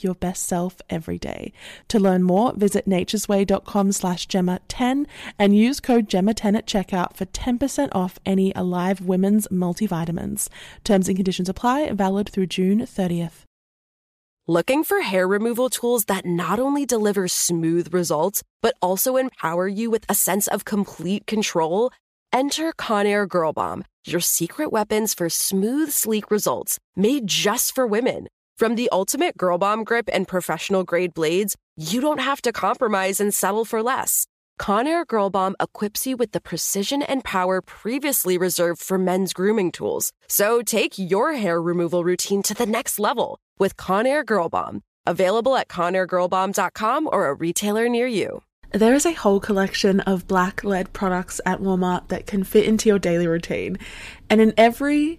like your best self every day. To learn more, visit naturesway.com slash Gemma10 and use code Gemma10 at checkout for 10% off any Alive Women's multivitamins. Terms and conditions apply, valid through June 30th. Looking for hair removal tools that not only deliver smooth results, but also empower you with a sense of complete control? Enter Conair Girl Bomb, your secret weapons for smooth, sleek results made just for women. From the ultimate Girl Bomb grip and professional grade blades, you don't have to compromise and settle for less. Conair Girl Bomb equips you with the precision and power previously reserved for men's grooming tools. So take your hair removal routine to the next level with Conair Girl Bomb. Available at ConairGirlBomb.com or a retailer near you. There is a whole collection of black led products at Walmart that can fit into your daily routine. And in every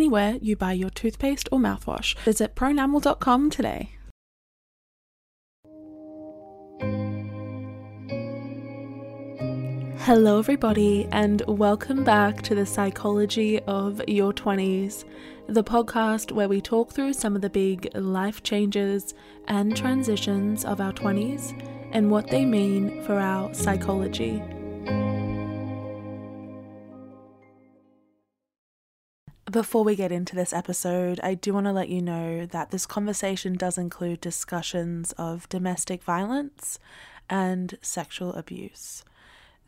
anywhere you buy your toothpaste or mouthwash. Visit pronamel.com today. Hello, everybody, and welcome back to the Psychology of Your 20s, the podcast where we talk through some of the big life changes and transitions of our 20s and what they mean for our psychology. Before we get into this episode, I do want to let you know that this conversation does include discussions of domestic violence and sexual abuse.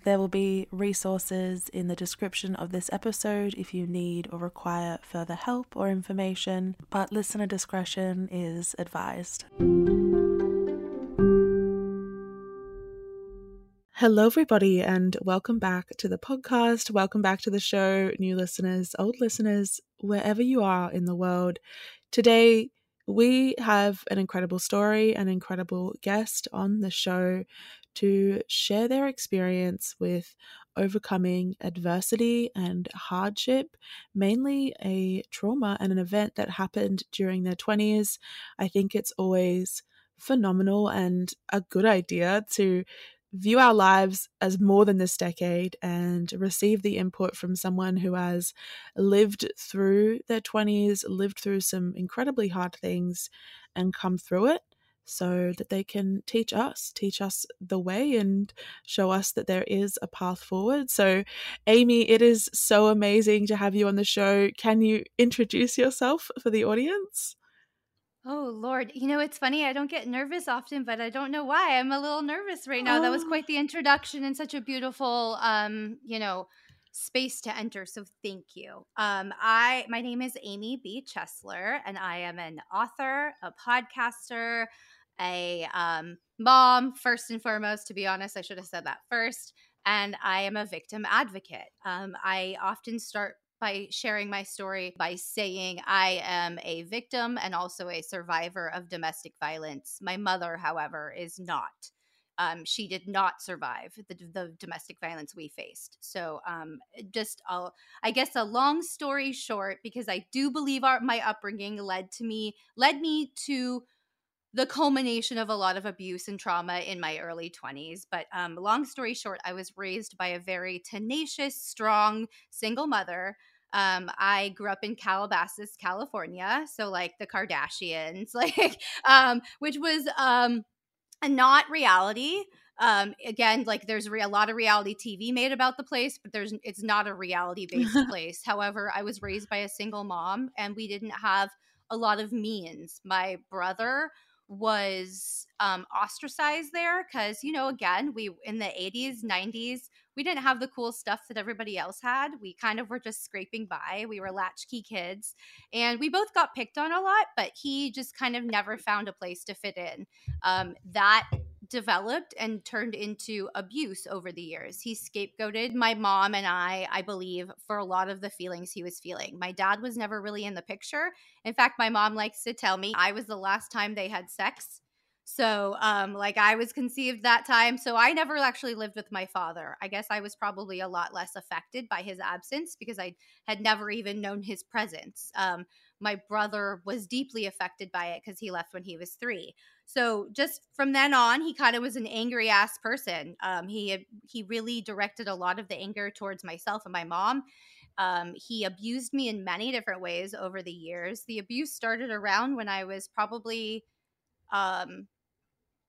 There will be resources in the description of this episode if you need or require further help or information, but listener discretion is advised. Hello, everybody, and welcome back to the podcast. Welcome back to the show, new listeners, old listeners, wherever you are in the world. Today, we have an incredible story, an incredible guest on the show to share their experience with overcoming adversity and hardship, mainly a trauma and an event that happened during their 20s. I think it's always phenomenal and a good idea to view our lives as more than this decade and receive the input from someone who has lived through their 20s, lived through some incredibly hard things, and come through it so that they can teach us, teach us the way and show us that there is a path forward. So, Amy, it is so amazing to have you on the show. Can you introduce yourself for the audience? Oh Lord, you know it's funny. I don't get nervous often, but I don't know why. I'm a little nervous right now. Oh. That was quite the introduction and such a beautiful, um, you know, space to enter. So thank you. Um, I my name is Amy B. Chesler, and I am an author, a podcaster, a um, mom. First and foremost, to be honest, I should have said that first. And I am a victim advocate. Um, I often start by sharing my story by saying I am a victim and also a survivor of domestic violence. My mother, however, is not. Um, she did not survive the, the, domestic violence we faced. So, um, just I guess a long story short, because I do believe our, my upbringing led to me led me to the culmination of a lot of abuse and trauma in my early 20s. But um, long story short, I was raised by a very tenacious, strong single mother. Um, I grew up in Calabasas, California, so like the Kardashians, like, um, which was um, not reality. Um, again, like there's re- a lot of reality TV made about the place, but there's it's not a reality based place. However, I was raised by a single mom, and we didn't have a lot of means. My brother was um, ostracized there because you know again we in the 80s 90s we didn't have the cool stuff that everybody else had we kind of were just scraping by we were latchkey kids and we both got picked on a lot but he just kind of never found a place to fit in um, that developed and turned into abuse over the years. He scapegoated my mom and I, I believe, for a lot of the feelings he was feeling. My dad was never really in the picture. In fact, my mom likes to tell me I was the last time they had sex. So, um, like I was conceived that time. So I never actually lived with my father. I guess I was probably a lot less affected by his absence because I had never even known his presence. Um, my brother was deeply affected by it because he left when he was three. So just from then on, he kind of was an angry ass person. Um, he he really directed a lot of the anger towards myself and my mom. Um, he abused me in many different ways over the years. The abuse started around when I was probably um,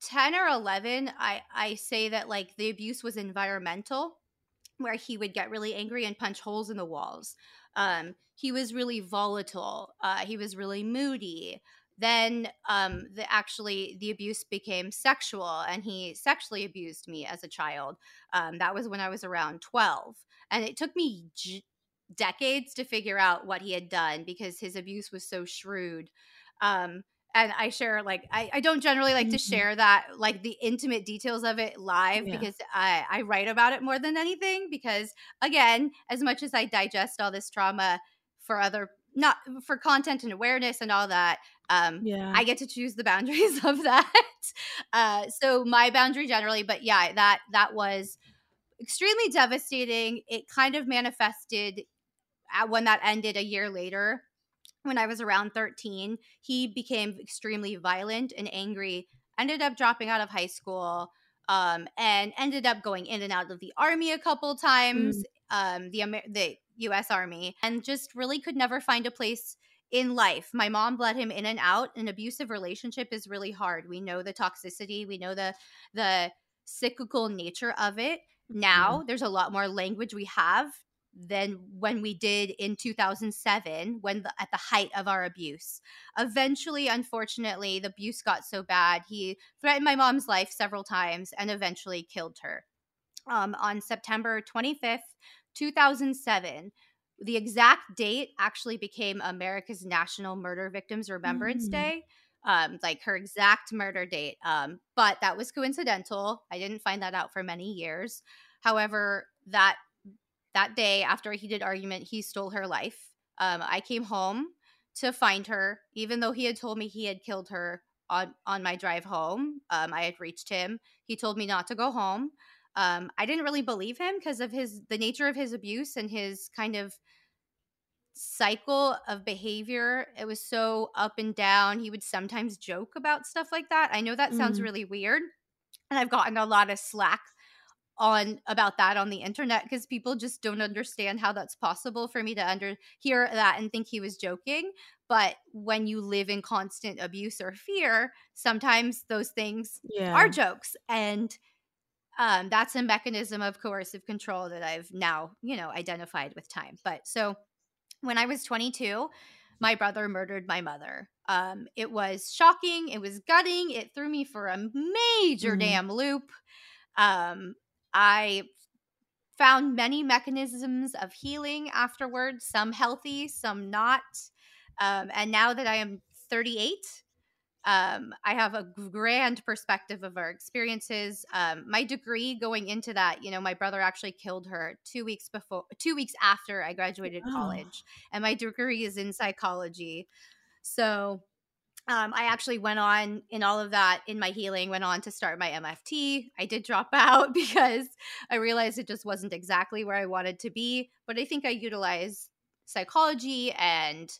10 or 11. I, I say that like the abuse was environmental, where he would get really angry and punch holes in the walls. Um, he was really volatile. Uh, he was really moody. Then um, the actually the abuse became sexual, and he sexually abused me as a child. Um, that was when I was around twelve, and it took me j- decades to figure out what he had done because his abuse was so shrewd. Um, and I share like I, I don't generally like mm-hmm. to share that like the intimate details of it live yeah. because I, I write about it more than anything because again, as much as I digest all this trauma for other not for content and awareness and all that, um yeah. I get to choose the boundaries of that. uh so my boundary generally, but yeah, that that was extremely devastating. It kind of manifested when that ended a year later when I was around 13, he became extremely violent and angry, ended up dropping out of high school, um, and ended up going in and out of the army a couple times, mm. um, the, Amer- the US Army, and just really could never find a place in life. My mom bled him in and out. An abusive relationship is really hard. We know the toxicity, we know the the cyclical nature of it. Now mm. there's a lot more language we have than when we did in 2007 when the, at the height of our abuse. Eventually unfortunately the abuse got so bad he threatened my mom's life several times and eventually killed her. Um, on september 25th 2007 the exact date actually became america's national murder victims remembrance mm. day. Um, like her exact murder date. Um, but that was coincidental. I didn't find that out for many years. However that that day after a heated argument, he stole her life. Um, I came home to find her, even though he had told me he had killed her on on my drive home. Um, I had reached him. He told me not to go home. Um, I didn't really believe him because of his the nature of his abuse and his kind of cycle of behavior. It was so up and down. He would sometimes joke about stuff like that. I know that sounds mm. really weird, and I've gotten a lot of slack on about that on the internet because people just don't understand how that's possible for me to under hear that and think he was joking but when you live in constant abuse or fear sometimes those things yeah. are jokes and um, that's a mechanism of coercive control that i've now you know identified with time but so when i was 22 my brother murdered my mother um, it was shocking it was gutting it threw me for a major mm-hmm. damn loop um, I found many mechanisms of healing afterwards, some healthy, some not. Um, and now that I am 38, um, I have a grand perspective of our experiences. Um, my degree going into that, you know, my brother actually killed her two weeks before, two weeks after I graduated oh. college, and my degree is in psychology. So um, I actually went on in all of that in my healing, went on to start my MFT. I did drop out because I realized it just wasn't exactly where I wanted to be. But I think I utilize psychology and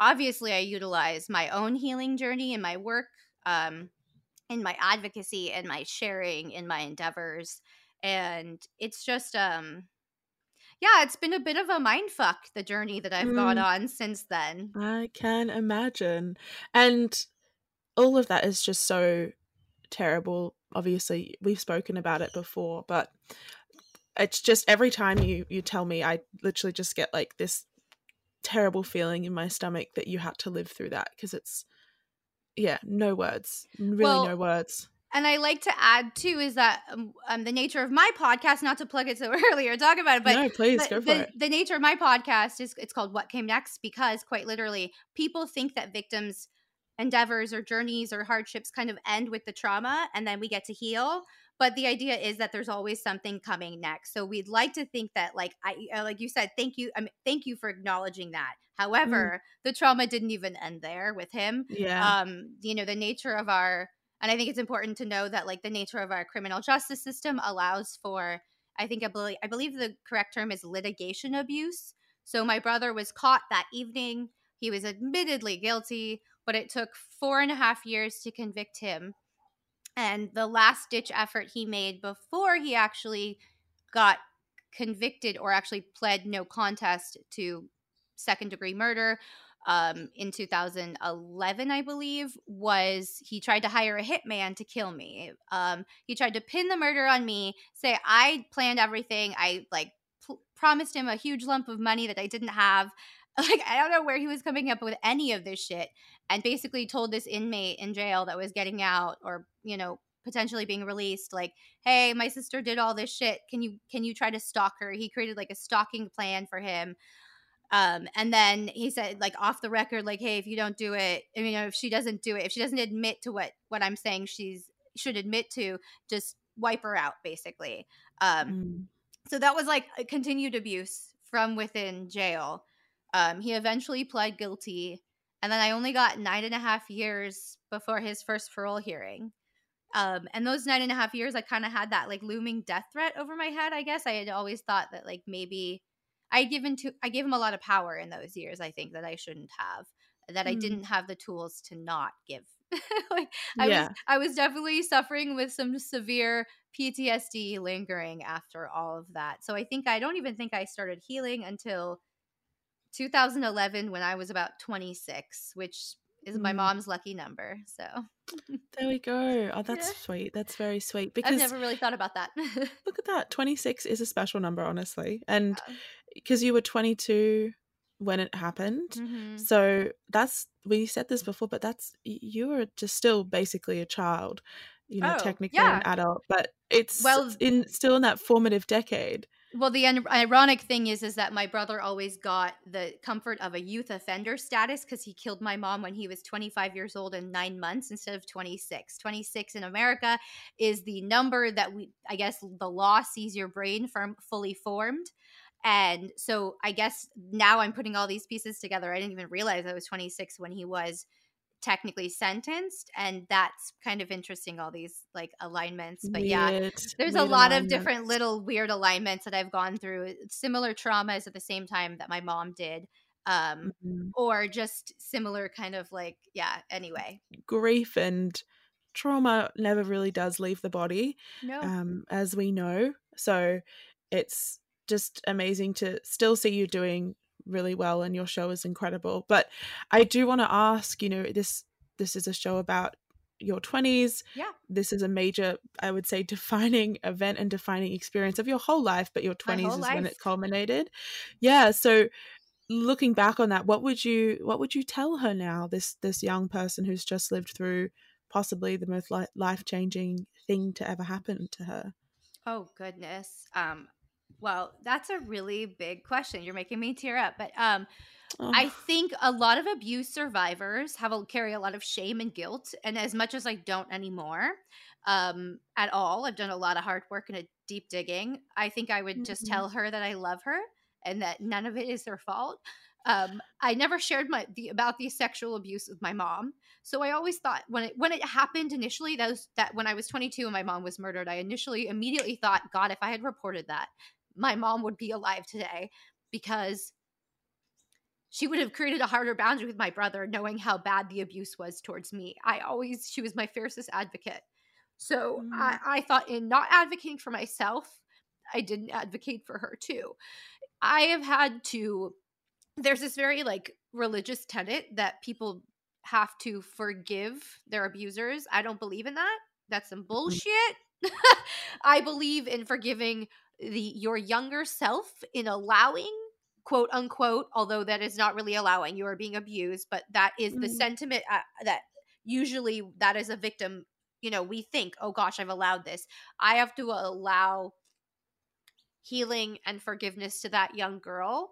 obviously I utilize my own healing journey in my work um, in my advocacy and my sharing in my endeavors. And it's just, um, yeah, it's been a bit of a mind fuck the journey that I've gone Mm. on since then. I can imagine. And all of that is just so terrible. Obviously, we've spoken about it before, but it's just every time you you tell me I literally just get like this terrible feeling in my stomach that you had to live through that because it's yeah, no words. Really Well, no words. And I like to add too is that um, um, the nature of my podcast, not to plug it so early or talk about it, but no, please the, go for the, it. the nature of my podcast is it's called What Came Next because quite literally people think that victims endeavors or journeys or hardships kind of end with the trauma and then we get to heal. But the idea is that there's always something coming next. So we'd like to think that like i uh, like you said thank you I mean, thank you for acknowledging that. However the trauma didn't even end there with him. Yeah. um you know the nature of our and i think it's important to know that like the nature of our criminal justice system allows for i think i believe i believe the correct term is litigation abuse. So my brother was caught that evening. He was admittedly guilty but it took four and a half years to convict him. And the last ditch effort he made before he actually got convicted or actually pled no contest to second degree murder um, in 2011, I believe, was he tried to hire a hitman to kill me. Um, he tried to pin the murder on me, say I planned everything. I like promised him a huge lump of money that I didn't have. Like I don't know where he was coming up with any of this shit, and basically told this inmate in jail that was getting out or you know potentially being released like hey my sister did all this shit can you can you try to stalk her he created like a stalking plan for him um and then he said like off the record like hey if you don't do it I mean, you know if she doesn't do it if she doesn't admit to what what i'm saying she's should admit to just wipe her out basically. Um Mm. so that was like a continued abuse from within jail. Um he eventually pled guilty and then i only got nine and a half years before his first parole hearing. Um and those nine and a half years i kind of had that like looming death threat over my head i guess. I had always thought that like maybe i given to i gave him a lot of power in those years i think that i shouldn't have that i Mm. didn't have the tools to not give like i Yeah. was i was definitely suffering with some severe ptsd lingering after all of that so i think i don't even think i started healing until 2011 when i was about 26 which is my mom's lucky number so There we go. Oh, that's Yeah. sweet. That's very sweet. Because i've never really thought about that look at that. 26 is a special number, honestly. And Yeah. because you were 22 when it happened. Mhm. So that's, we said this before, but that's, you were just still basically a child, you know, Oh, technically yeah. an adult, but it's Well- in still in that formative decade. Well, the un- ironic thing is, is that my brother always got the comfort of a youth offender status because he killed my mom when he was 25 years old and nine months instead of 26. 26 in America is the number that we, I guess, the law sees your brain from fully formed. And so I guess now I'm putting all these pieces together. I didn't even realize I was 26 when he was technically sentenced. And that's kind of interesting, all these like alignments. But yeah, there's a lot of different little weird alignments that I've gone through, similar traumas at the same time that my mom did, um, Mhm. or just similar kind of like, yeah. Anyway, Grief and trauma never really does leave the body. no, um, as we know. So it's just amazing to still see you doing really well, and your show is incredible. But I do want to ask, you know, this this is a show about your 20s. Yeah. This is a major, I would say, defining event and defining experience of your whole life, but your 20s whole is when it culminated. Yeah. So looking back on that, what would you what would you tell her now, this this young person who's just lived through possibly the most li- life-changing thing to ever happen to her? oh goodness. Um, well, that's a really big question. You're making me tear up, but um, I Oh, think a lot of abuse survivors have a, carry a lot of shame and guilt, and as much as I don't anymore, um, at all, I've done a lot of hard work and a deep digging. I think I would just Mhm. tell her that I love her and that none of it is her fault. Um, I never shared my the, about the sexual abuse with my mom, so I always thought when it when it happened initially, that was that when I was 22 and my mom was murdered, I initially immediately thought, God, if I had reported that, my mom would be alive today because she would have created a harder boundary with my brother knowing how bad the abuse was towards me. I always she was my fiercest advocate. So mm. I, I thought in not advocating for myself i didn't advocate for her too. I have had to there's this very like religious tenet that people have to forgive their abusers. I don't believe in that. That's some mm. bullshit. I believe in forgiving the your younger self in allowing quote unquote although that is not really allowing you are being abused but that is the mm-hmm. sentiment uh, that usually that is a victim you know we think oh gosh i've allowed this i have to allow healing and forgiveness to that young girl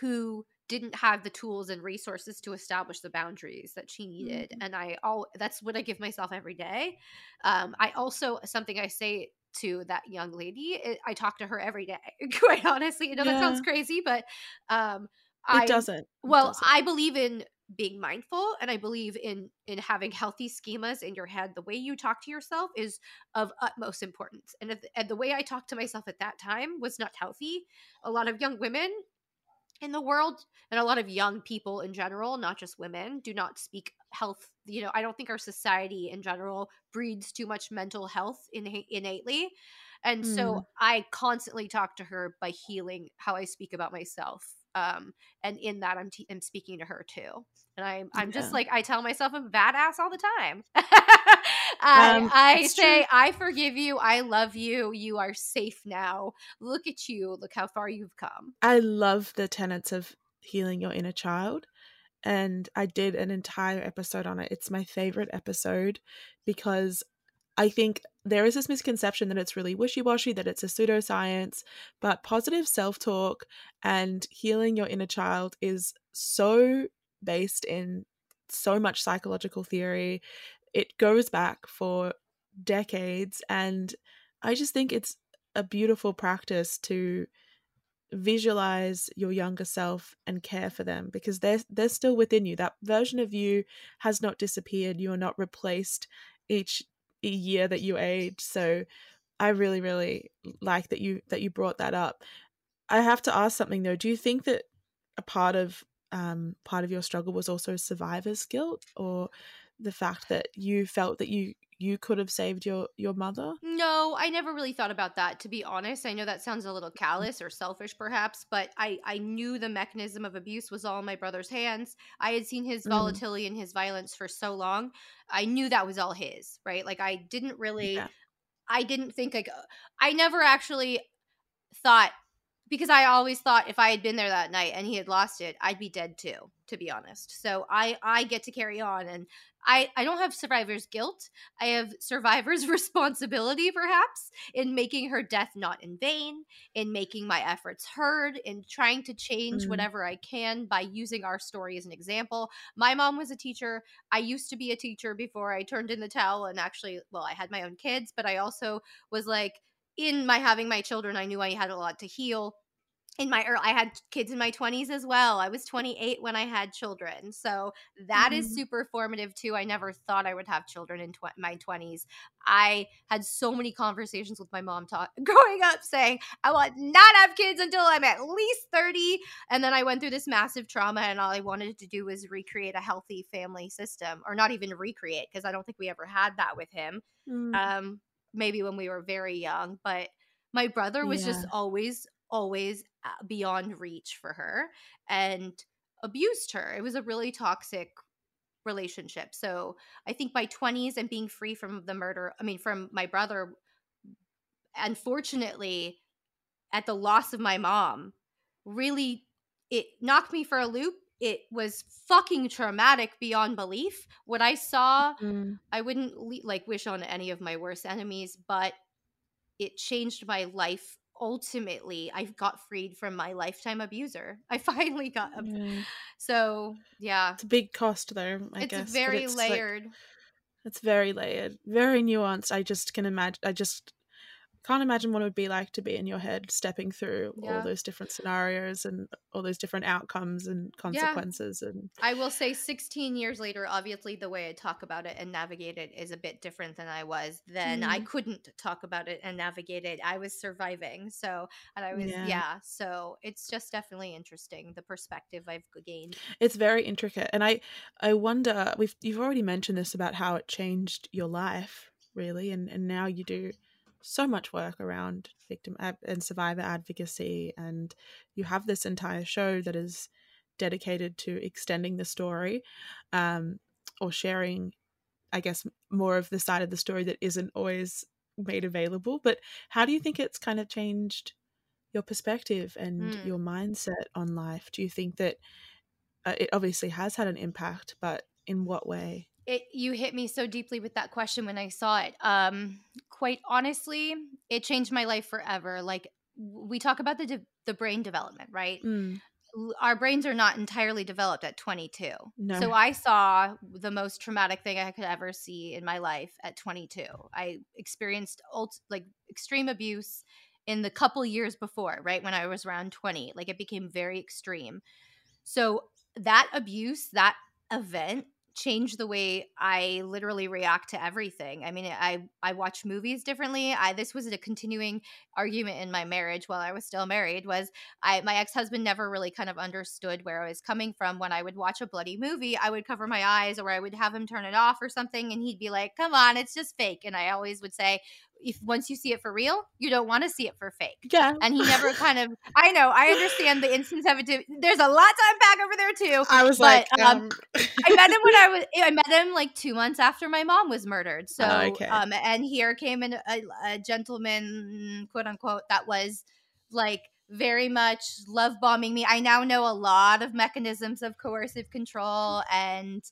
who didn't have the tools and resources to establish the boundaries that she needed mm-hmm. and i all that's what i give myself every day um i also something i say to that young lady. It, I talk to her every day, quite honestly. You know, yeah. that sounds crazy, but um, it I, doesn't. It well, doesn't. I believe in being mindful and i believe in in having healthy schemas in your head the way you talk to yourself is of utmost importance and, if, and the way i talked to myself at that time was not healthy a lot of young women in the world and a lot of young people in general not just women do not speak health you know i don't think our society in general breeds too much mental health in, innately and mm. so i constantly talk to her by healing how i speak about myself um and in that i'm, t- I'm speaking to her too and i'm i'm yeah. just like i tell myself i'm badass all the time um, I say true. i forgive you. I love you. You are safe now. Look at you. Look how far you've come. I love the tenets of healing your inner child and i did an entire episode on it. It's my favorite episode because I think there is this misconception that it's really wishy washy, that it's a pseudoscience, but positive self talk and healing your inner child is so based in so much psychological theory. It goes back for decades, and I just think it's a beautiful practice to visualize your younger self and care for them because they're they're still within you that version of you has not disappeared you are not replaced each year that you age. So I really, really like that you that you brought that up. I have to ask something though. Do you think that a part of um, part of your struggle was also survivor's guilt, or the fact that you felt that you you could have saved your your mother? No, I never really thought about that to be honest. I know that sounds a little mm. callous or selfish perhaps, but I I knew the mechanism of abuse was all in my brother's hands. I had seen his mm. volatility and his violence for so long. I knew that was all his, right? Like I didn't really yeah. I didn't think like I never actually thought because I always thought if I had been there that night and he had lost it, I'd be dead too, to be honest. So I I get to carry on and I I don't have survivor's guilt. I have survivor's responsibility perhaps in making her death not in vain, in making my efforts heard, in trying to change mm. whatever I can by using our story as an example. My mom was a teacher. I used to be a teacher before I turned in the towel and actually well, I had my own kids, but I also was like in my having my children, I knew I had a lot to heal in my early, I had kids in my 20s as well. I was 28 when I had children. So that mm-hmm. is super formative too. I never thought I would have children in tw- my 20s. I had so many conversations with my mom talk- growing up saying, I want not have kids until I'm at least 30. And then I went through this massive trauma and all I wanted to do was recreate a healthy family system or not even recreate because I don't think we ever had that with him. Mm. Um, maybe when we were very young, but my brother was yeah. just always always uh, beyond reach for her and abused her. It was a really toxic relationship. So I think my 20s and being free from the murder, I mean, from my brother, unfortunately, at the loss of my mom, really, it knocked me for a loop. It was fucking traumatic beyond belief. What I saw, mm. I wouldn't le- like wish on any of my worst enemies, but it changed my life ultimately I got freed from my lifetime abuser. I finally got mm. so yeah. It's a big cost though, I it's guess. Very it's very layered. Like, it's very layered, very nuanced. I just can imagine I just can't imagine what it would be like to be in your head stepping through Yeah. all those different scenarios and all those different outcomes and consequences and I will say 16 years later, obviously the way I talk about it and navigate it is a bit different than I was then. I Mm. couldn't talk about it and navigate it. I was surviving. So, and I was, Yeah. yeah. So it's just definitely interesting the perspective I've gained. it's very intricate and i i wonder we've you've already mentioned this about how it changed your life really and and now you do so much work around victim ad- and survivor advocacy and you have this entire show that is dedicated to extending the story um or sharing i guess more of the side of the story that isn't always made available. But how do you think it's kind of changed your perspective and Hmm. your mindset on life? Do you think that uh, it obviously has had an impact but in what way It you hit me so deeply with that question when I saw it. Um quite honestly, it changed my life forever. Like we talk about the de- the brain development, right? Mm, our brains are not entirely developed at 22. No. So I saw the most traumatic thing I could ever see in my life at 22. I experienced ult- like extreme abuse in the couple years before, right when I was around 20. Like it became very extreme. So that abuse, that event changed the way I literally react to everything. I mean, I I watch movies differently. I this was a continuing argument in my marriage while I was still married was I my ex-husband never really kind of understood where I was coming from when I would watch a bloody movie. I would cover my eyes or I would have him turn it off or something and he'd be like, "Come on, it's just fake." And I always would say, "If once you see it for real, you don't want to see it for fake." yeah And he never kind of I know, I understand the insensitivity. There's a lot to unpack over there too. i was but, like um, um, I met him when I was I met him like two months after my mom was murdered. So Oh, okay. um and here came in a, a gentleman quote unquote that was like very much love bombing me. I now know a lot of mechanisms of coercive control and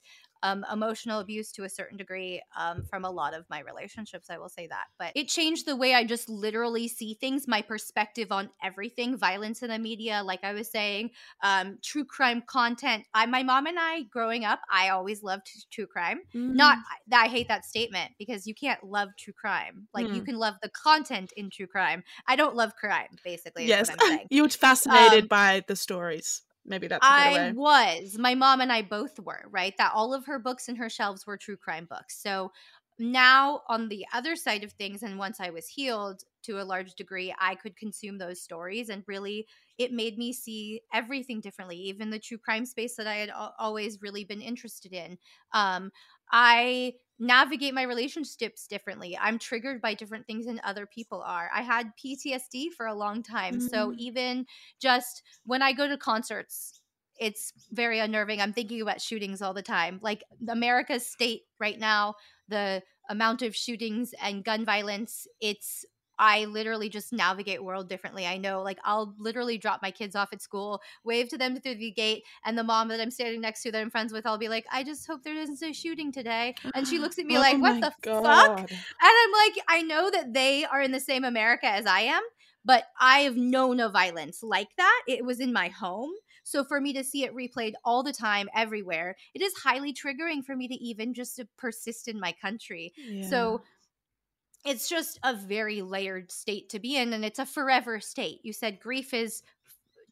um, emotional abuse to a certain degree um, from a lot of my relationships. I will say that, but it changed the way I just literally see things, my perspective on everything, violence in the media, like I was saying, um, true crime content. I, my mom and I, growing up, I always loved true crime. Not mm, that I hate that statement because you can't love true crime. Like you Hmm. can love the content in true crime. I don't love crime. Basically, yes what I'm saying. you were fascinated Um, by the stories maybe that's a I way was. My mom and I both were, right? That all of her books in her shelves were true crime books. So now, on the other side of things, and once I was healed to a large degree, I could consume those stories. And really, it made me see everything differently, even the true crime space that I had al- always really been interested in. Um, I navigate my relationships differently. I'm triggered by different things than other people are. I had PTSD for a long time. So Mm. even just when I go to concerts, it's very unnerving. I'm thinking about shootings all the time. Like America's state right now, the amount of shootings and gun violence, it's I literally just navigate world differently. I know, like, I'll literally drop my kids off at school, wave to them through the gate, and the mom that I'm standing next to that I'm friends with, I'll be like, I just hope there isn't a shooting today. And she looks at me Oh like, What the fuck? And I'm like, I know that they are in the same America as I am, but I have known a violence like that. It was in my home. So for me to see it replayed all the time, everywhere, it is highly triggering for me to even just to persist in my country. Yeah. So it's just a very layered state to be in, and it's a forever state. You said grief is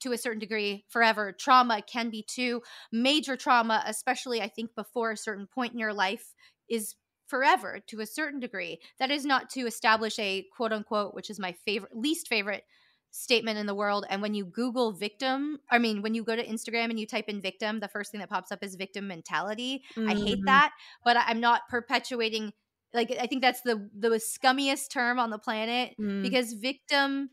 to a certain degree forever. Trauma can be too. Major trauma, especially I think before a certain point in your life, is forever to a certain degree. That is not to establish a quote unquote, which is my favorite, least favorite statement in the world. And when you Google victim, I mean, when you go to Instagram and you type in victim, the first thing that pops up is victim mentality. I hate Mhm. that, but I'm not perpetuating. Like I think that's the the scummiest term on the planet Mm. because victim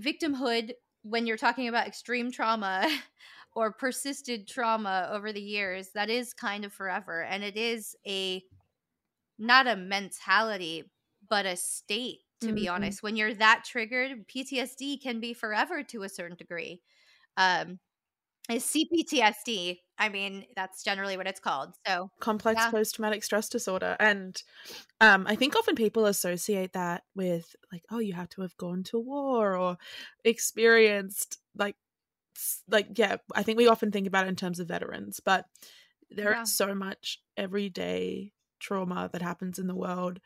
victimhood when you're talking about extreme trauma or persisted trauma over the years that is kind of forever and it is a not a mentality but a state to be Mhm. honest when you're that triggered ptsd can be forever to a certain degree um is cptsd i mean that's generally what it's called so complex Yeah. post-traumatic stress disorder and um, i think often people associate that with like oh you have to have gone to war or experienced like like yeah i think we often think about it in terms of veterans but there Yeah. is so much everyday trauma that happens in the world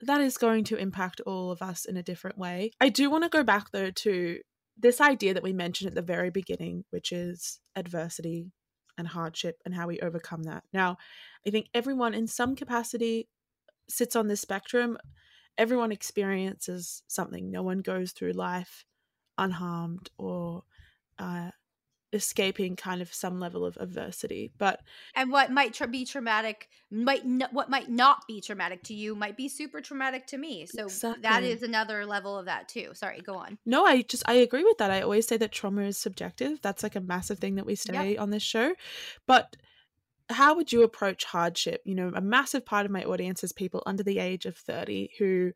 that is going to impact all of us in a different way. I do want to go back though to this idea that we mentioned at the very beginning, which is adversity and hardship and how we overcome that. Now, I think everyone in some capacity sits on this spectrum. Everyone experiences something. No one goes through life unharmed or uh, escaping kind of some level of adversity but and what might tra- be traumatic might n- what might not be traumatic to you might be super traumatic to me so exactly. that is another level of that too sorry go on. No i just i agree with that i always say that trauma is subjective that's like a massive thing that we say on this show but how would you approach hardship? You know a massive part of my audience is people under the age of 30 who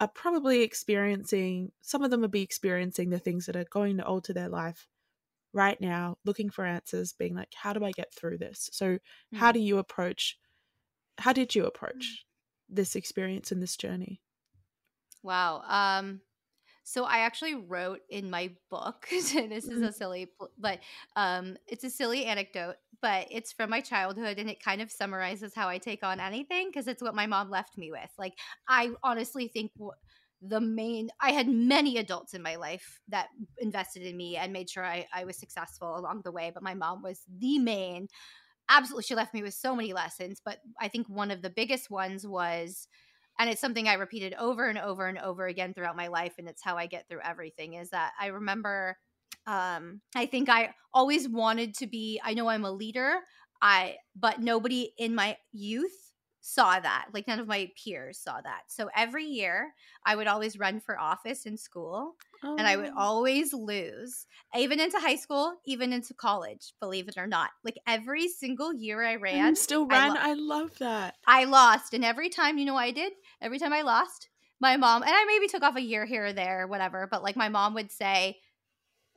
are probably experiencing some of them would be experiencing the things that are going to alter their life right now looking for answers being like how do i get through this so mm. how do you approach how did you approach this experience and this journey wow um so i actually wrote in my book this is a mm-hmm. silly but um it's a silly anecdote but it's from my childhood and it kind of summarizes how i take on anything because it's what my mom left me with like i honestly think the main i had many adults in my life that invested in me and made sure I, I was successful along the way but my mom was the main. Absolutely she left me with so many lessons but i think one of the biggest ones was and it's something i repeated over and over and over again throughout my life and it's how i get through everything is that i remember um i think i always wanted to be i know i'm a leader i but nobody in my youth saw that. Like none of my peers saw that. So every year I would always run for office in school oh. and I would oh. always lose, even into high school, even into college, believe it or not. Like every single year I ran. And still ran. I, lo- I love that. I lost. And every time, you know what I did? Every time I lost, my mom, and I maybe took off a year here or there, whatever, but like my mom would say,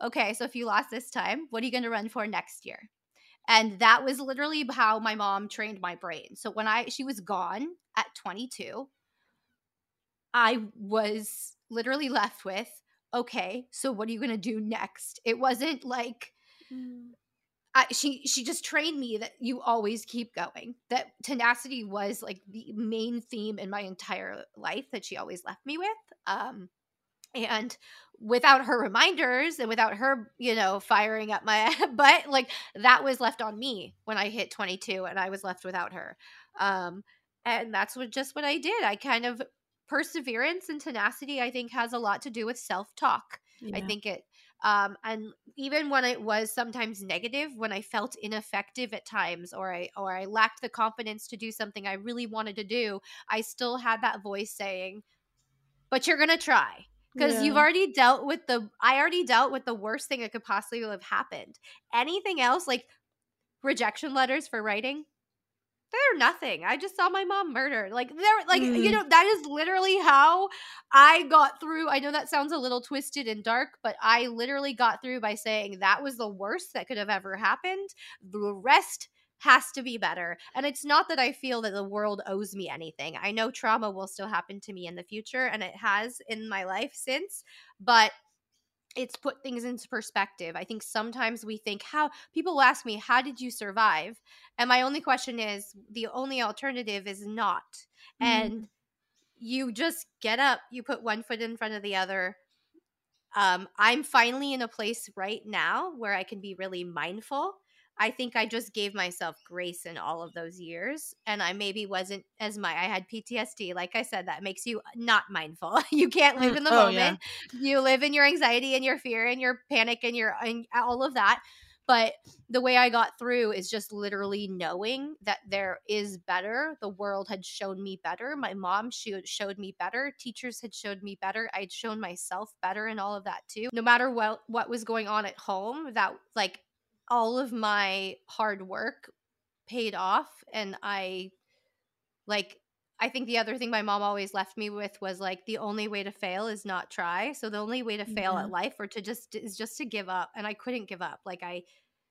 okay, so if you lost this time, what are you going to run for next year? And that was literally how my mom trained my brain. So when I she was gone at 22, I was literally left with, okay, so what are you going to do next? It wasn't like mm. I, she she just trained me that you always keep going. That tenacity was like the main theme in my entire life that she always left me with. Um and without her reminders and without her, you know, firing up my butt, like that was left on me when I hit 22 and I was left without her. Um, and that's what just what I did. I kind of perseverance and tenacity, I think, has a lot to do with self talk. Yeah. I think it, um, and even when it was sometimes negative, when I felt ineffective at times, or I or I lacked the confidence to do something I really wanted to do, I still had that voice saying, "But you're gonna try." Because yeah. you've already dealt with the i already dealt with the worst thing that could possibly have happened. Anything else like rejection letters for writing? They're nothing. I just saw my mom murdered. Like they're like mm. you know that is literally how i got through i know that sounds a little twisted and dark but i literally got through by saying that was the worst that could have ever happened. The rest has to be better. And it's not that I feel that the world owes me anything. I know trauma will still happen to me in the future, and it has in my life since, but it's put things into perspective. I think sometimes we think how people ask me, How did you survive? And my only question is the only alternative is not. Mm. And you just get up, you put one foot in front of the other. Um, I'm finally in a place right now where I can be really mindful I think I just gave myself grace in all of those years. And I maybe wasn't as my, I had PTSD. Like I said, that makes you not mindful. you can't live mm, in the oh, moment. Yeah. You live in your anxiety and your fear and your panic and your, and all of that. But the way I got through is just literally knowing that there is better. The world had shown me better. My mom showed me better. Teachers had showed me better. I'd shown myself better and all of that too. No matter what what was going on at home, that like all of my hard work paid off and I like I think the other thing my mom always left me with was like the only way to fail is not try. So the only way to fail yeah. at life or to just is just to give up and I couldn't give up. Like I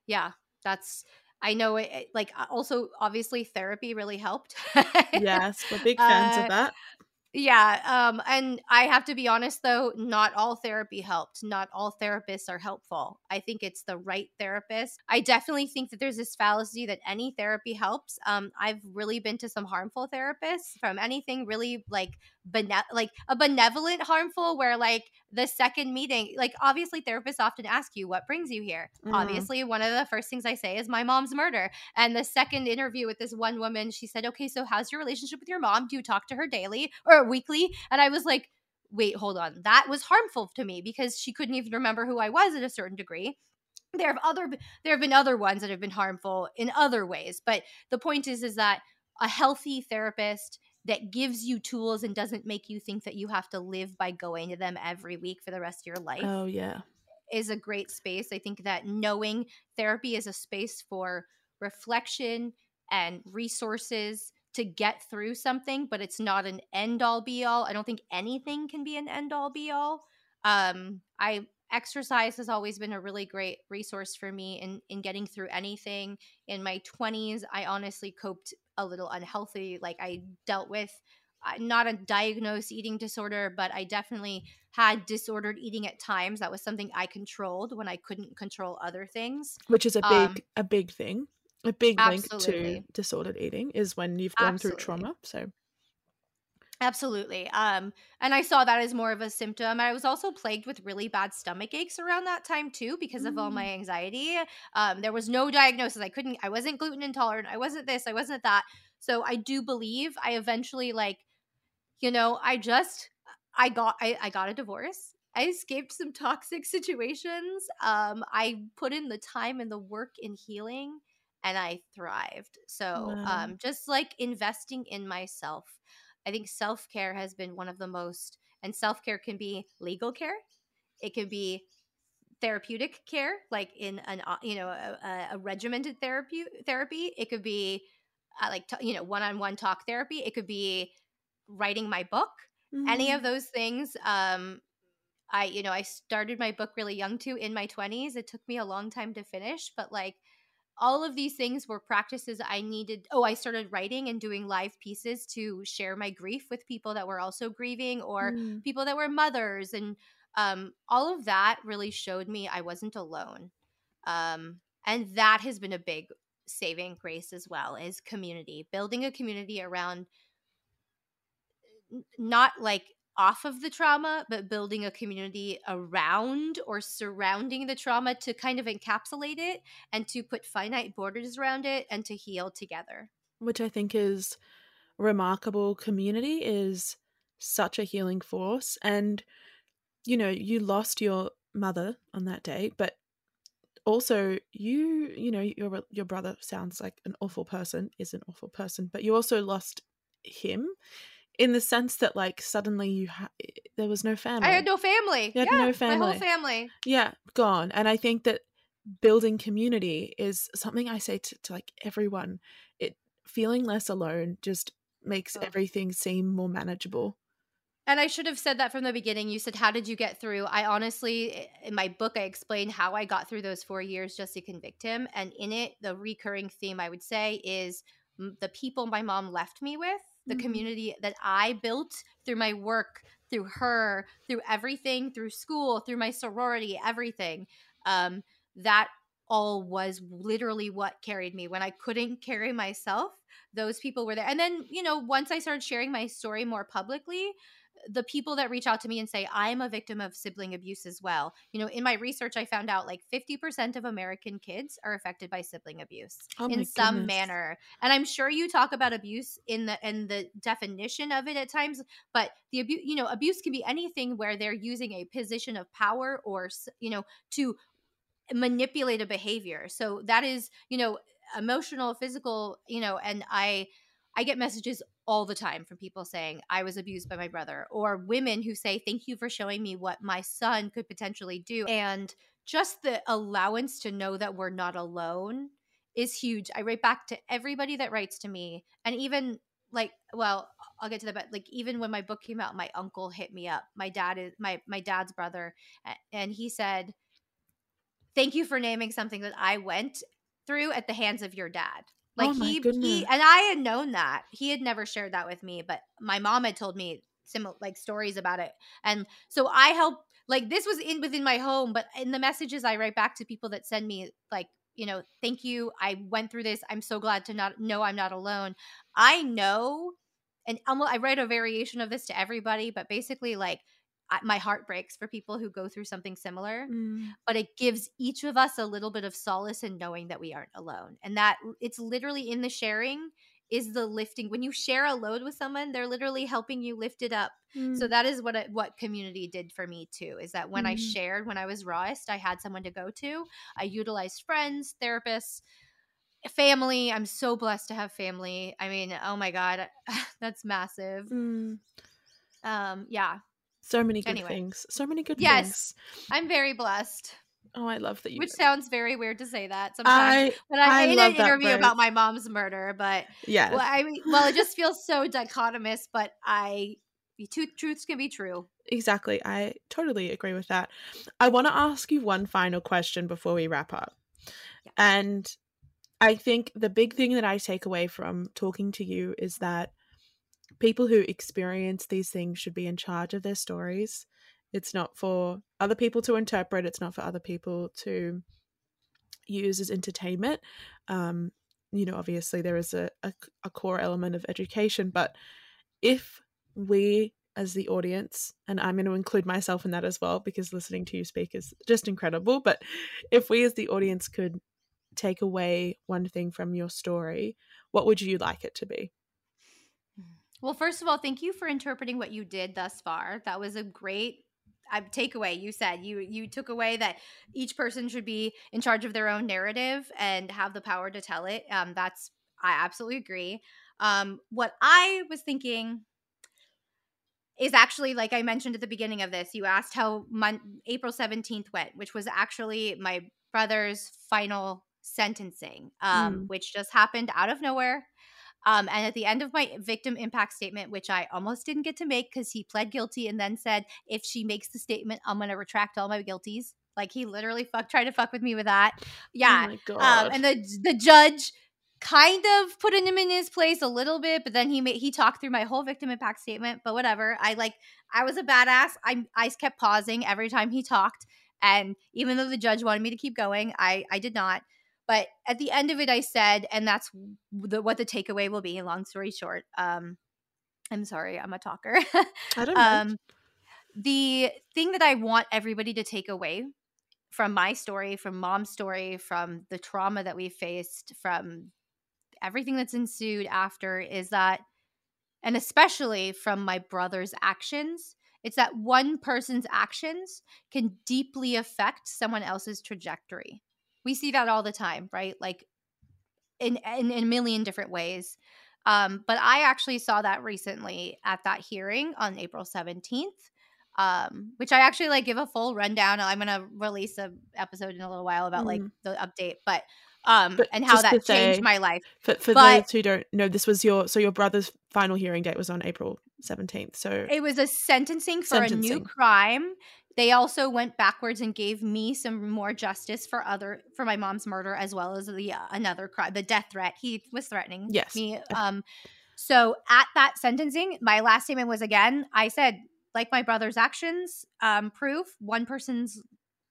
yeah, that's I know it, like also obviously therapy really helped. yes, we're big fans uh, of that. Yeah, um and I have to be honest though, not all therapy helped. Not all therapists are helpful. I think it's the right therapist. I definitely think that there's this fallacy that any therapy helps. Um I've really been to some harmful therapists from anything really like bene- like a benevolent harmful where like the second meeting like obviously therapists often ask you what brings you here? Mm. obviously one of the first things i say is my mom's murder. And the second interview with this one woman she said okay so how's your relationship with your mom? Do you talk to her daily or weekly? And i was like wait hold on. That was harmful to me because she couldn't even remember who i was at a certain degree. There have other there have been other ones that have been harmful in other ways but the point is is that a healthy therapist that gives you tools and doesn't make you think that you have to live by going to them every week for the rest of your life Oh yeah. is a great space. I think that knowing therapy is a space for reflection and resources to get through something, but it's not an end all be all. I don't think anything can be an end all be all. Um, I exercise has always been a really great resource for me in in getting through anything. In my 20s, I honestly coped a little unhealthy. Like I dealt with uh, not a diagnosed eating disorder, but I definitely had disordered eating at times. That was something I controlled when I couldn't control other things. Which is a big Um, a big thing. A big link to disordered eating is when you've gone through trauma. So Absolutely. Um, and I saw that as more of a symptom. I was also plagued with really bad stomach aches around that time too because of all Mm. my anxiety. Um, there was no diagnosis. I couldn't, I wasn't gluten intolerant. I wasn't this, I wasn't that. So I do believe I eventually like, you know, I just I got I, I got a divorce. I escaped some toxic situations. Um, I put in the time and the work in healing and I thrived. So Wow. um just like investing in myself. I think self-care has been one of the most and self-care can be legal care. It can be therapeutic care like in an uh, you know a, a- regimented therapy therapy it could be uh, like t- you know one-on-one talk therapy it could be writing my book any Mm. of those things um i you know i started my book really young too in my 20s it took me a long time to finish but like all of these things were practices i needed oh i started writing and doing live pieces to share my grief with people that were also grieving or Mm. people that were mothers and um, all of that really showed me i wasn't alone um, and that has been a big saving grace as well is community building a community around not like off of the trauma but building a community around or surrounding the trauma to kind of encapsulate it and to put finite borders around it and to heal together which I think is remarkable. Community is such a healing force. And, you know, you lost your mother on that day, but also you, you know, your your brother sounds like an awful person, is an awful person, but you also lost him in the sense that like suddenly you ha- eh, eh, there was no family. i had no family You had yeah no my family. whole family yeah gone and i think that building community is something i say to, to like everyone it feeling less alone just makes Oh. everything seem more manageable And I should have said that from the beginning. You said, How did you get through? I honestly, eh, in my book, I explain how I got through those four years just to convict him. And in it, the recurring theme I would say is the people my mom left me with, the Mhm. community that I built through my work, through her, through everything, through school, through my sorority, everything. Um, that all was literally what carried me when I couldn't carry myself. Those people were there. And then, you know, once I started sharing my story more publicly, the people that reach out to me and say i'm a victim of sibling abuse as well. You know in my research i found out like 50% of american kids are affected by sibling abuse Oh in some goodness. manner. And i'm sure you talk about abuse in the in the definition of it at times but the abuse you know abuse can be anything where they're using a position of power or you know to manipulate a behavior. So that is you know emotional physical you know and i i get messages all the time from people saying i was abused by my brother or women who say thank you for showing me what my son could potentially do and just the allowance to know that we're not alone is huge i write back to everybody that writes to me and even like well i'll get to that but like even when my book came out my uncle hit me up my dad is my my dad's brother and he said thank you for naming something that I went through at the hands of your dad. Oh like Oh he, goodness. he, and I had known that he had never shared that with me, but my mom had told me similar like stories about it, and so I help. Like this was in within my home, but in the messages I write back to people that send me like you know, thank you. I went through this. I'm so glad to not know I'm not alone. I know and um, almost I write a variation of this to everybody, but basically like my heart breaks for people who go through something similar, Mm. but it gives each of us a little bit of solace in knowing that we aren't alone. And that it's literally in the sharing is the lifting. When you share a load with someone, they're literally helping you lift it up. Mm. So that is what it, what community did for me too. Is that when I Mhm. shared when I was rawest, I had someone to go to. I utilized friends, therapists, family. I'm so blessed to have family. I mean, oh my god, that's massive. Mm. Um, yeah, So many good Anyway. things. So many good Yes. things. I'm very blessed. Oh, I love that you. Which sounds very weird to say that sometimes. I but I, I in an interview about my mom's murder, but yeah. well, I mean, well, it just feels so dichotomous. But I, two truths can be true. Exactly. I totally agree with that. I want to ask you one final question before we wrap up. Yeah. And I think the big thing that I take away from talking to you is that people who experience these things should be in charge of their stories. It's not for other people to interpret, it's not for other people to use as entertainment. Um, you know, obviously, there is a, a, a core element of education, but if we as the audience, and I'm going to include myself in that as well because listening to you speak is just incredible. But if we as the audience could take away one thing from your story, what would you like it to be? Well, first of all, thank you for interpreting what you did thus far. That was a great uh, takeaway. You said you you took away that each person should be in charge of their own narrative and have the power to tell it. Um, that's I absolutely agree. Um, what I was thinking is actually like I mentioned at the beginning of this. You asked how mon- April seventeenth went, which was actually my brother's final sentencing, um, Mm. which just happened out of nowhere. Um, and at the end of my victim impact statement, which I almost didn't get to make because he pled guilty and then said, if she makes the statement, I'm going to retract all my guilties. Like he literally fuck tried to fuck with me with that. Yeah. Oh my god. Um, and the the judge kind of put him in his place a little bit, but then he made he talked through my whole victim impact statement. But whatever, I like I was a badass. I I kept pausing every time he talked, and even though the judge wanted me to keep going, I I did not. But at the end of it, I said, and that's the, what the takeaway will be. Long story short, um, I'm sorry, I'm a talker. I don't know. um, the thing that I want everybody to take away from my story, from mom's story, from the trauma that we faced, from everything that's ensued after is that, and especially from my brother's actions, it's that one person's actions can deeply affect someone else's trajectory. We see that all the time, right? Like in in, in a million different ways. Um, but I actually saw that recently at that hearing on April 17th um which i actually like give a full rundown i'm gonna release a episode in a little while about like Mm. the update but um But and how that changed say- my life for for but- those who don't know, this was your so your brother's final hearing date was on April seventeenth. So it was a sentencing for a new crime they also went backwards and gave me some more justice for other for my mom's murder as well as the uh, another crime the death threat. He was threatening Yes. me um so at that sentencing my last statement was again i said like my brother's actions um prove one person's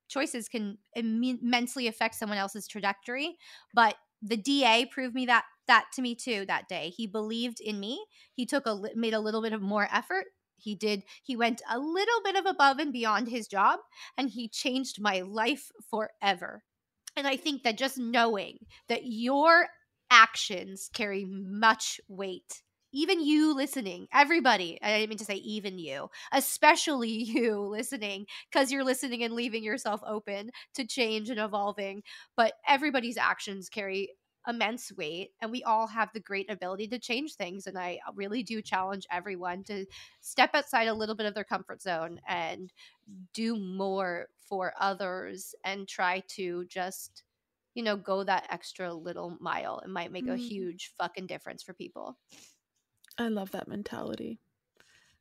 choices can imme- immensely affect someone else's trajectory but the da proved me that that to me too that day. He believed in me. He took a made a little bit of more effort he did he went a little bit of above and beyond his job and he changed my life forever. And i think that just knowing that your actions carry much weight even you listening everybody i didn't mean to say even you especially you listening because you're listening and leaving yourself open to change and evolving but everybody's actions carry immense weight and we all have the great ability to change things and i really do challenge everyone to step outside a little bit of their comfort zone and do more for others and try to just you know go that extra little mile it might make a Mm. huge fucking difference for people I love that mentality.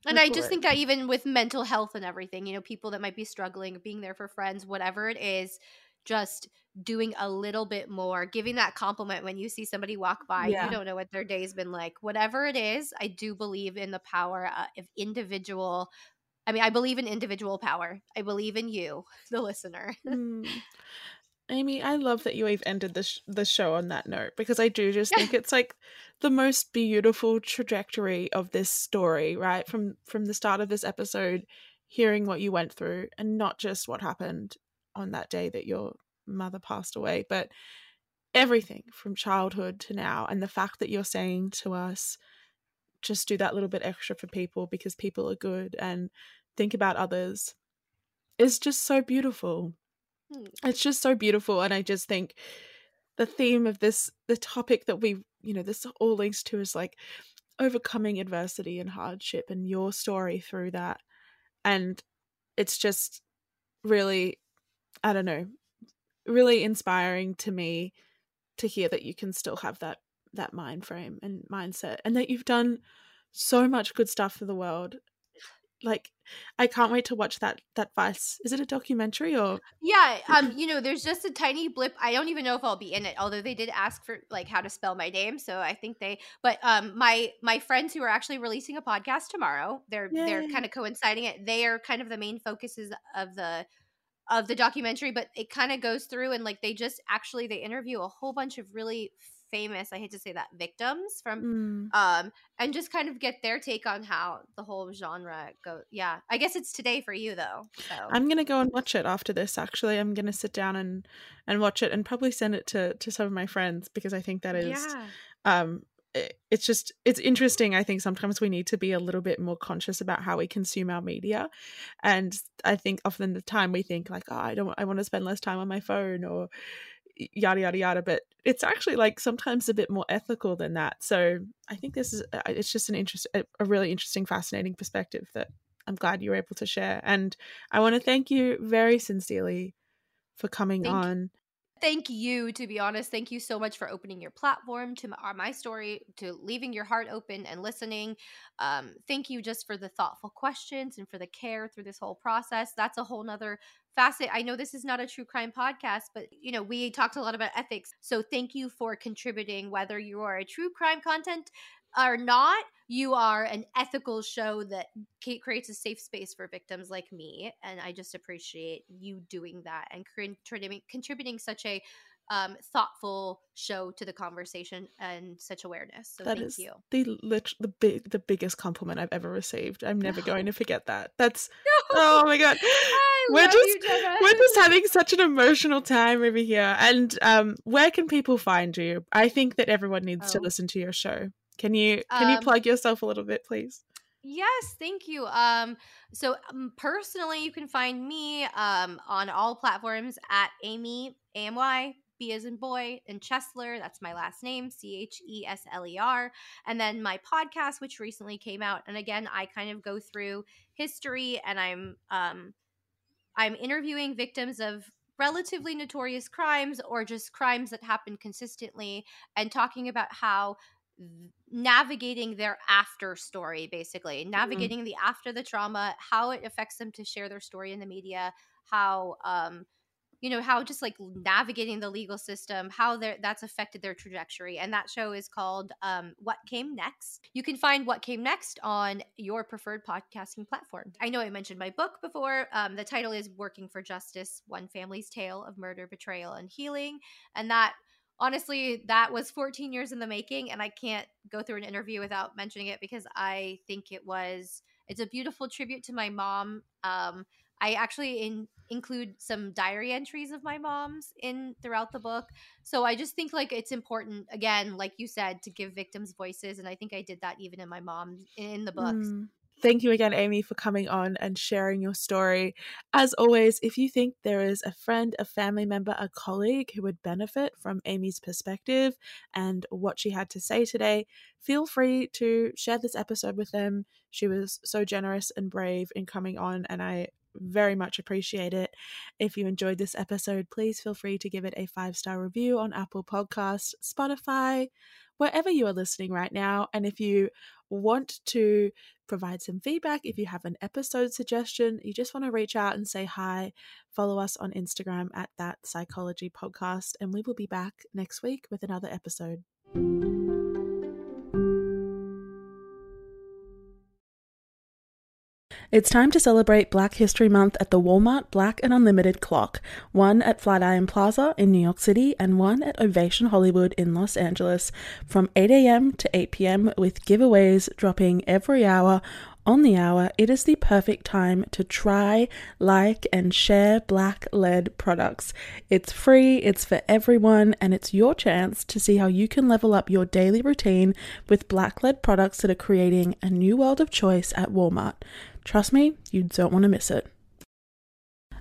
and Go I just think that even with mental health and everything, you know, people that might be struggling, being there for friends, whatever it is, just doing a little bit more, giving that compliment when you see somebody walk by, Yeah. you don't know what their day's been like. Whatever it is, I do believe in the power uh, of individual. I mean, I believe in individual power. I believe in you, the listener. Mm. Amy, I love that you have ended the sh- the show on that note because I do just think it's like the most beautiful trajectory of this story, right? From from the start of this episode, hearing what you went through and not just what happened on that day that your mother passed away, but everything from childhood to now and the fact that you're saying to us just do that little bit extra for people because people are good and think about others is just so beautiful. Hmm. It's just so beautiful. And I just think the theme of this, the topic that we, you know, this all links to is like overcoming adversity and hardship and your story through that. And it's just really, I don't know, really inspiring to me to hear that you can still have that that mind frame and mindset and that you've done so much good stuff for the world like I can't wait to watch that that Vice. Is it a documentary or Yeah, um you know, there's just a tiny blip. I don't even know if I'll be in it, although they did ask for like how to spell my name, so I think they but um my my friends who are actually releasing a podcast tomorrow, they're Yay. they're kind of coinciding it. They are kind of the main focuses of the of the documentary, but it kind of goes through and like they just actually they interview a whole bunch of really famous i hate to say that victims from mm. um and just kind of get their take on how the whole genre go yeah i guess it's today for you though so i'm gonna go and watch it after this actually i'm gonna sit down and and watch it and probably send it to to some of my friends because i think that is yeah. um Eh, it's just it's interesting i think sometimes we need to be a little bit more conscious about how we consume our media. And i think often the time we think like oh i don't i want to spend less time on my phone or yada yada yada. But it's actually like sometimes a bit more ethical than that. So i think this is it's just an interest a really interesting fascinating perspective that i'm glad you were able to share. And i want to thank you very sincerely for coming thank on thank you to be honest thank you so much for opening your platform to my, my story to leaving your heart open and listening. Um, thank you just for the thoughtful questions and for the care through this whole process. That's a whole nother facet. I know this is not a true crime podcast but you know we talked a lot about ethics. So thank you for contributing whether you are a true crime content or not, you are an ethical show that creates a safe space for victims like me. And I just appreciate you doing that and contributing such a um, thoughtful show to the conversation and such awareness. So that thank you. The lit- the big the biggest compliment I've ever received. I'm never going to forget that. That's no. oh my god. we're just you, we're just having such an emotional time over here. And um, where can people find you? I think that everyone needs oh. to listen to your show. Can you can um, you plug yourself a little bit, please? Yes, thank you. Um, so um, personally, you can find me um on all platforms at Amy Amy A M Y B as in boy and Chesler. That's my last name, C H E S L E R. And then my podcast, which recently came out, and again, I kind of go through history, and I'm um, I'm interviewing victims of relatively notorious crimes or just crimes that happen consistently, and talking about how navigating their after story basically mm-hmm. navigating mm-hmm. the after the trauma how it affects them to share their story in the media how um you know how just like navigating the legal system how that's affected their trajectory and that show is called um, what came next you can find what came next on your preferred podcasting platform i know i mentioned my book before um, the title is working for justice one family's tale of murder betrayal and healing and that honestly, that was 14 years in the making, and I can't go through an interview without mentioning it because I think it was it's a beautiful tribute to my mom. Um, I actually in, include some diary entries of my mom's in throughout the book. So I just think like it's important again, like you said, to give victims voices, and I think I did that even in my mom in the books. Mm. Thank you again, Amy, for coming on and sharing your story. As always, if you think there is a friend, a family member, a colleague who would benefit from Amy's perspective and what she had to say today, feel free to share this episode with them. She was so generous and brave in coming on, and I very much appreciate it. If you enjoyed this episode, please feel free to give it a five star review on Apple Podcast, Spotify, wherever you are listening right now. And if you want to provide some feedback, if you have an episode suggestion, you just want to reach out and say hi, follow us on Instagram at that psychology podcast, and we will be back next week with another episode. It's time to celebrate Black History Month at the Walmart Black and Unlimited Clock, one at Flatiron Plaza in New York City and one at Ovation Hollywood in Los Angeles, from 8 a.m. to 8 p.m. with giveaways dropping every hour on the hour, it is the perfect time to try, like, and share black led products. It's free, it's for everyone, and it's your chance to see how you can level up your daily routine with black led products that are creating a new world of choice at Walmart. Trust me, you don't want to miss it.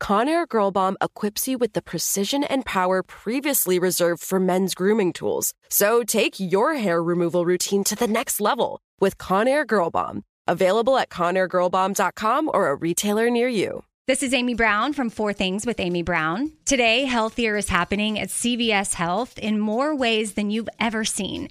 Conair Girl Bomb equips you with the precision and power previously reserved for men's grooming tools. So take your hair removal routine to the next level with Conair Girl Bomb. Available at ConairGirlBomb.com or a retailer near you. This is Amy Brown from Four Things with Amy Brown. Today, healthier is happening at CVS Health in more ways than you've ever seen.